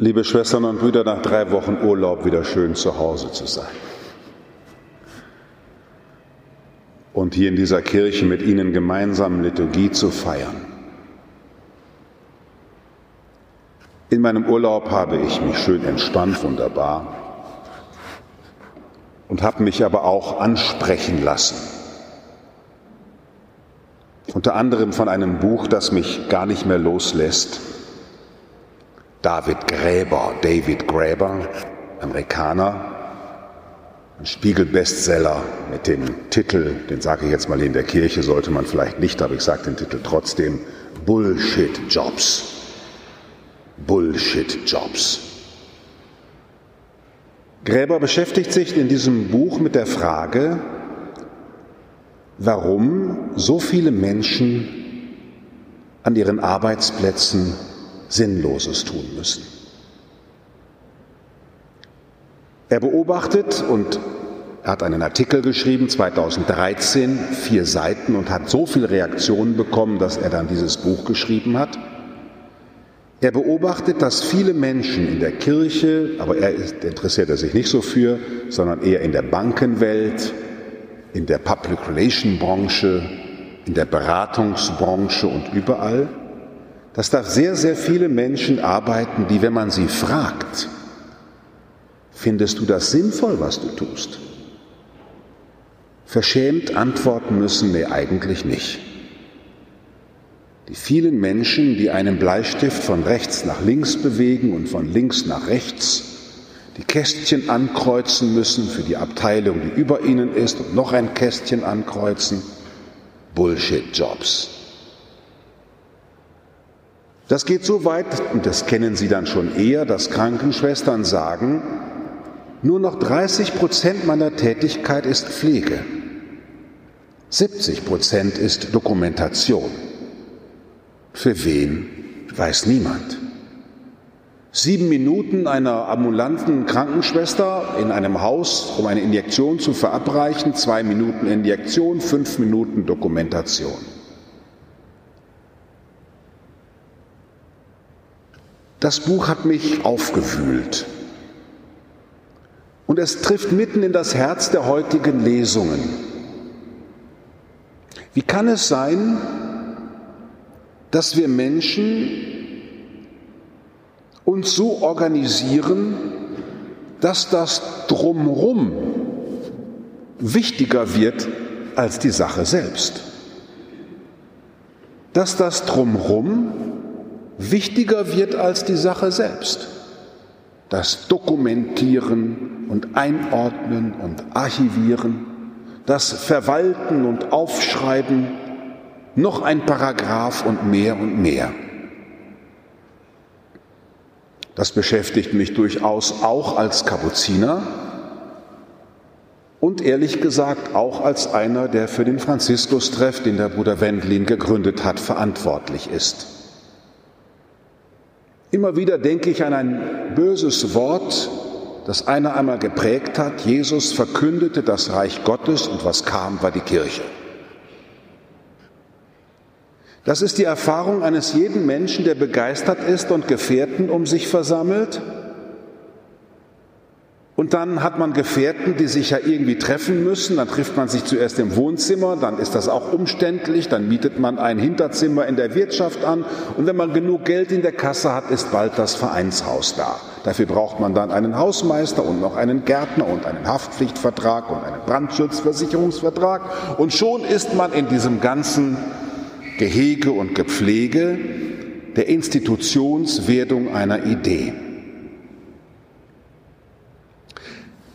Liebe Schwestern und Brüder, nach drei Wochen Urlaub wieder schön zu Hause zu sein. Und hier in dieser Kirche mit Ihnen gemeinsam Liturgie zu feiern. In meinem Urlaub habe ich mich schön entspannt, wunderbar, und habe mich aber auch ansprechen lassen. Unter anderem von einem Buch, das mich gar nicht mehr loslässt. David Gräber, David Gräber, Amerikaner, ein Spiegel-Bestseller mit dem Titel, den sage ich jetzt mal in der Kirche, sollte man vielleicht nicht, aber ich sage den Titel trotzdem, Bullshit Jobs. Bullshit Jobs. Gräber beschäftigt sich in diesem Buch mit der Frage, warum so viele Menschen an ihren Arbeitsplätzen Sinnloses tun müssen. Er beobachtet und hat einen Artikel geschrieben, 2013, vier Seiten und hat so viel Reaktionen bekommen, dass er dann dieses Buch geschrieben hat. Er beobachtet, dass viele Menschen in der Kirche, aber er interessiert er sich nicht so für, sondern eher in der Bankenwelt, in der Public Relation Branche, in der Beratungsbranche und überall, dass da sehr, sehr viele Menschen arbeiten, die, wenn man sie fragt, findest du das sinnvoll, was du tust? Verschämt antworten müssen, nee, eigentlich nicht. Die vielen Menschen, die einen Bleistift von rechts nach links bewegen und von links nach rechts, die Kästchen ankreuzen müssen für die Abteilung, die über ihnen ist und noch ein Kästchen ankreuzen, Bullshit-Jobs. Das geht so weit, und das kennen Sie dann schon eher, dass Krankenschwestern sagen, nur noch 30 Prozent meiner Tätigkeit ist Pflege. 70 Prozent ist Dokumentation. Für wen, weiß niemand. Sieben Minuten einer ambulanten Krankenschwester in einem Haus, um eine Injektion zu verabreichen, zwei Minuten Injektion, fünf Minuten Dokumentation. Das Buch hat mich aufgewühlt. Und es trifft mitten in das Herz der heutigen Lesungen. Wie kann es sein, dass wir Menschen uns so organisieren, dass das drumherum wichtiger wird als die Sache selbst? Dass das drumherum wichtiger wird als die Sache selbst. Das Dokumentieren und Einordnen und Archivieren, das Verwalten und Aufschreiben, noch ein Paragraph und mehr und mehr. Das beschäftigt mich durchaus auch als Kapuziner und ehrlich gesagt auch als einer, der für den Franziskus-Treff, den der Bruder Wendlin gegründet hat, verantwortlich ist. Immer wieder denke ich an ein böses Wort, das einer einmal geprägt hat. Jesus verkündete das Reich Gottes und was kam, war die Kirche. Das ist die Erfahrung eines jeden Menschen, der begeistert ist und Gefährten um sich versammelt und dann hat man Gefährten, die sich ja irgendwie treffen müssen. Dann trifft man sich zuerst im Wohnzimmer, dann ist das auch umständlich, dann mietet man ein Hinterzimmer in der Wirtschaft an und wenn man genug Geld in der Kasse hat, ist bald das Vereinshaus da. Dafür braucht man dann einen Hausmeister und noch einen Gärtner und einen Haftpflichtvertrag und einen Brandschutzversicherungsvertrag und schon ist man in diesem ganzen Gehege und Gepflege der Institutionswerdung einer Idee.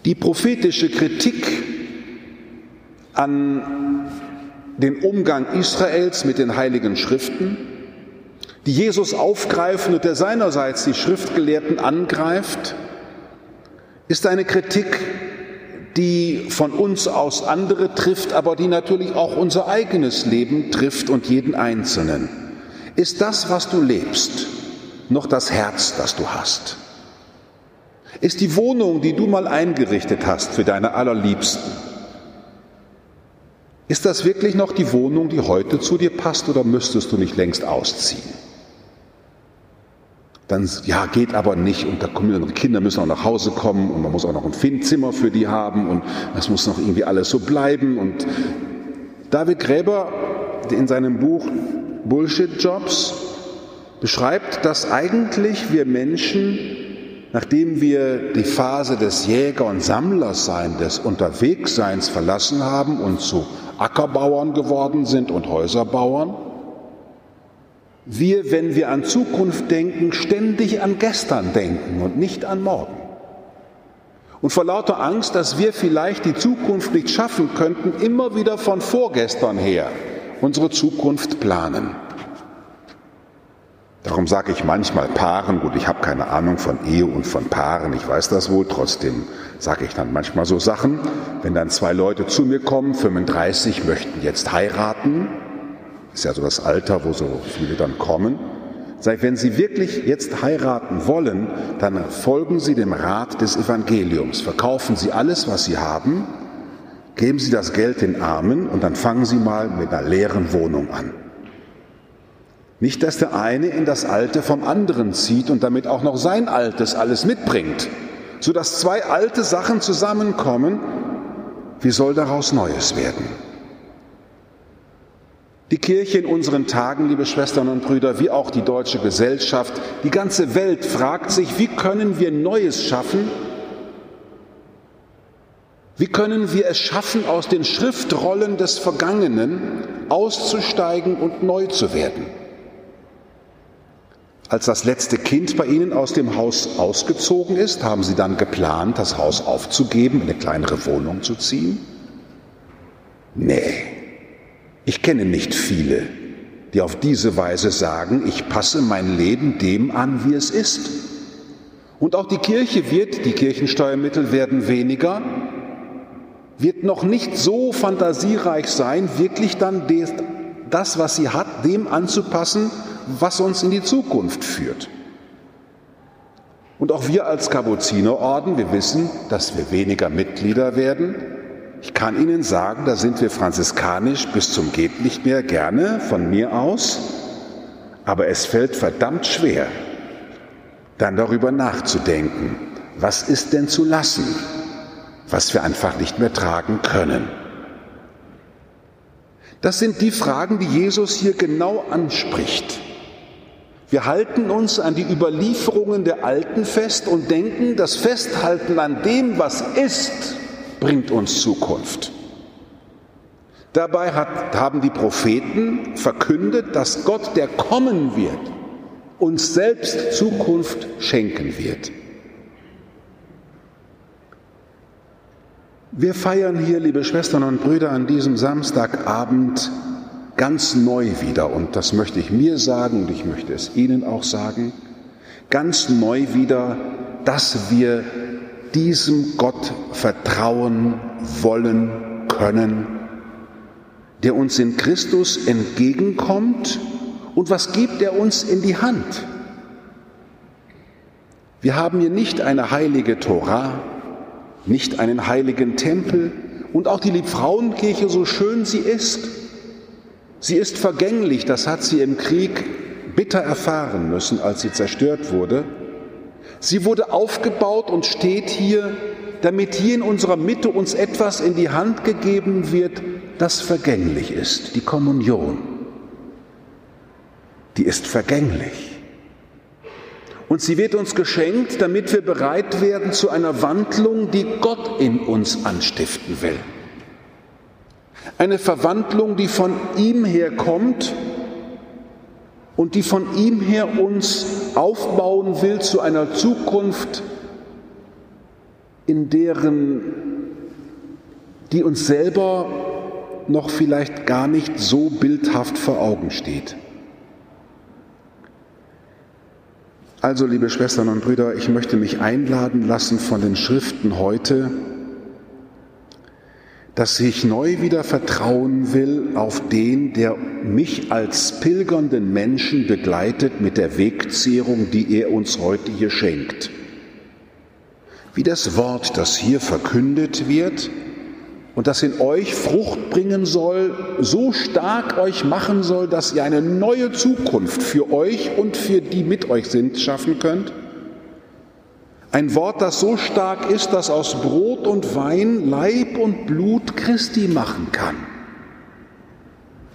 Die prophetische Kritik an den Umgang Israels mit den heiligen Schriften, die Jesus aufgreifen und der seinerseits die Schriftgelehrten angreift, ist eine Kritik, die von uns aus andere trifft, aber die natürlich auch unser eigenes Leben trifft und jeden Einzelnen. Ist das, was du lebst, noch das Herz, das du hast? Ist die Wohnung, die du mal eingerichtet hast für deine Allerliebsten, ist das wirklich noch die Wohnung, die heute zu dir passt oder müsstest du nicht längst ausziehen? dann, ja, geht aber nicht und da kommen die Kinder müssen auch nach Hause kommen und man muss auch noch ein Zimmer für die haben und das muss noch irgendwie alles so bleiben. Und David Gräber in seinem Buch Bullshit Jobs beschreibt, dass eigentlich wir Menschen, nachdem wir die Phase des Jäger- und Sammlerseins, des Unterwegsseins verlassen haben und zu Ackerbauern geworden sind und Häuserbauern, wir, wenn wir an Zukunft denken, ständig an gestern denken und nicht an morgen. Und vor lauter Angst, dass wir vielleicht die Zukunft nicht schaffen könnten, immer wieder von vorgestern her unsere Zukunft planen. Darum sage ich manchmal Paaren, gut, ich habe keine Ahnung von Ehe und von Paaren, ich weiß das wohl, trotzdem sage ich dann manchmal so Sachen. Wenn dann zwei Leute zu mir kommen, 35, möchten jetzt heiraten, ist ja so das Alter, wo so viele dann kommen. Sag wenn Sie wirklich jetzt heiraten wollen, dann folgen Sie dem Rat des Evangeliums. Verkaufen Sie alles, was Sie haben, geben Sie das Geld den Armen und dann fangen Sie mal mit einer leeren Wohnung an. Nicht, dass der eine in das Alte vom anderen zieht und damit auch noch sein Altes alles mitbringt, sodass zwei alte Sachen zusammenkommen. Wie soll daraus Neues werden? Die Kirche in unseren Tagen, liebe Schwestern und Brüder, wie auch die deutsche Gesellschaft, die ganze Welt fragt sich, wie können wir Neues schaffen? Wie können wir es schaffen, aus den Schriftrollen des Vergangenen auszusteigen und neu zu werden? Als das letzte Kind bei Ihnen aus dem Haus ausgezogen ist, haben Sie dann geplant, das Haus aufzugeben, in eine kleinere Wohnung zu ziehen? Nee. Ich kenne nicht viele, die auf diese Weise sagen, ich passe mein Leben dem an, wie es ist. Und auch die Kirche wird, die Kirchensteuermittel werden weniger, wird noch nicht so fantasiereich sein, wirklich dann das, was sie hat, dem anzupassen, was uns in die Zukunft führt. Und auch wir als Kapuzinerorden, wir wissen, dass wir weniger Mitglieder werden, ich kann Ihnen sagen, da sind wir franziskanisch bis zum geht nicht mehr gerne von mir aus, aber es fällt verdammt schwer, dann darüber nachzudenken, was ist denn zu lassen, was wir einfach nicht mehr tragen können. Das sind die Fragen, die Jesus hier genau anspricht. Wir halten uns an die Überlieferungen der Alten fest und denken, das Festhalten an dem, was ist, bringt uns Zukunft. Dabei hat, haben die Propheten verkündet, dass Gott, der kommen wird, uns selbst Zukunft schenken wird. Wir feiern hier, liebe Schwestern und Brüder, an diesem Samstagabend ganz neu wieder, und das möchte ich mir sagen und ich möchte es Ihnen auch sagen, ganz neu wieder, dass wir diesem Gott vertrauen wollen können, der uns in Christus entgegenkommt. Und was gibt er uns in die Hand? Wir haben hier nicht eine heilige Tora, nicht einen heiligen Tempel und auch die Liebfrauenkirche, so schön sie ist. Sie ist vergänglich, das hat sie im Krieg bitter erfahren müssen, als sie zerstört wurde. Sie wurde aufgebaut und steht hier, damit hier in unserer Mitte uns etwas in die Hand gegeben wird, das vergänglich ist, die Kommunion. Die ist vergänglich. Und sie wird uns geschenkt, damit wir bereit werden zu einer Wandlung, die Gott in uns anstiften will. Eine Verwandlung, die von ihm herkommt und die von ihm her uns aufbauen will zu einer Zukunft, in deren, die uns selber noch vielleicht gar nicht so bildhaft vor Augen steht. Also, liebe Schwestern und Brüder, ich möchte mich einladen lassen von den Schriften heute, dass ich neu wieder vertrauen will auf den, der mich als pilgernden Menschen begleitet mit der Wegzehrung, die er uns heute hier schenkt. Wie das Wort, das hier verkündet wird, und das in euch Frucht bringen soll, so stark euch machen soll, dass ihr eine neue Zukunft für euch und für die mit euch sind schaffen könnt? Ein Wort, das so stark ist, dass aus Brot und Wein Leib und Blut Christi machen kann.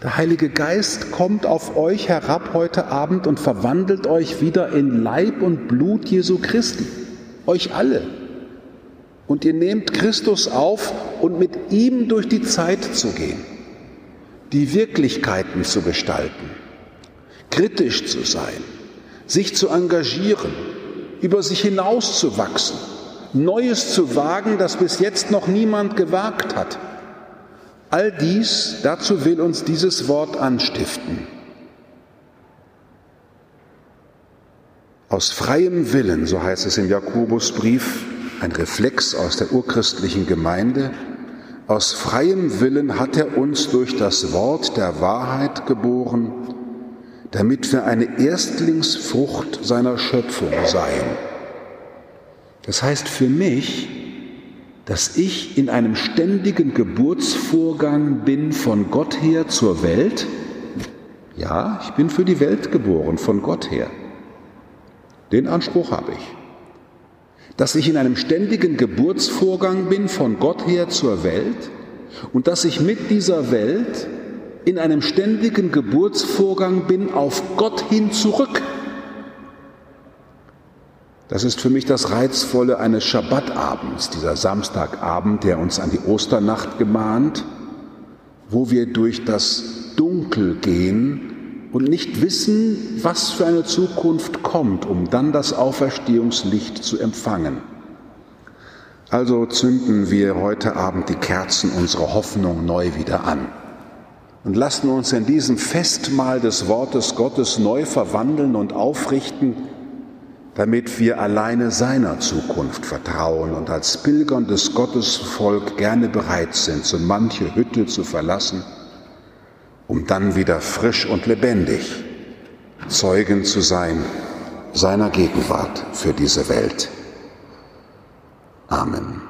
Der Heilige Geist kommt auf euch herab heute Abend und verwandelt euch wieder in Leib und Blut Jesu Christi. Euch alle. Und ihr nehmt Christus auf und mit ihm durch die Zeit zu gehen, die Wirklichkeiten zu gestalten, kritisch zu sein, sich zu engagieren, über sich hinauszuwachsen, Neues zu wagen, das bis jetzt noch niemand gewagt hat All dies, dazu will uns dieses Wort anstiften. Aus freiem Willen, so heißt es im Jakobusbrief, ein Reflex aus der urchristlichen Gemeinde, aus freiem Willen hat er uns durch das Wort der Wahrheit geboren, damit wir eine Erstlingsfrucht seiner Schöpfung seien. Das heißt für mich, dass ich in einem ständigen Geburtsvorgang bin von Gott her zur Welt. Ja, ich bin für die Welt geboren, von Gott her. Den Anspruch habe ich. Dass ich in einem ständigen Geburtsvorgang bin von Gott her zur Welt und dass ich mit dieser Welt in einem ständigen Geburtsvorgang bin auf Gott hin zurück. Das ist für mich das Reizvolle eines Schabbatabends, dieser Samstagabend, der uns an die Osternacht gemahnt, wo wir durch das Dunkel gehen und nicht wissen, was für eine Zukunft kommt, um dann das Auferstehungslicht zu empfangen. Also zünden wir heute Abend die Kerzen unserer Hoffnung neu wieder an und lassen uns in diesem Festmahl des Wortes Gottes neu verwandeln und aufrichten damit wir alleine seiner Zukunft vertrauen und als pilgerndes Gottesvolk gerne bereit sind, so manche Hütte zu verlassen, um dann wieder frisch und lebendig Zeugen zu sein seiner Gegenwart für diese Welt. Amen.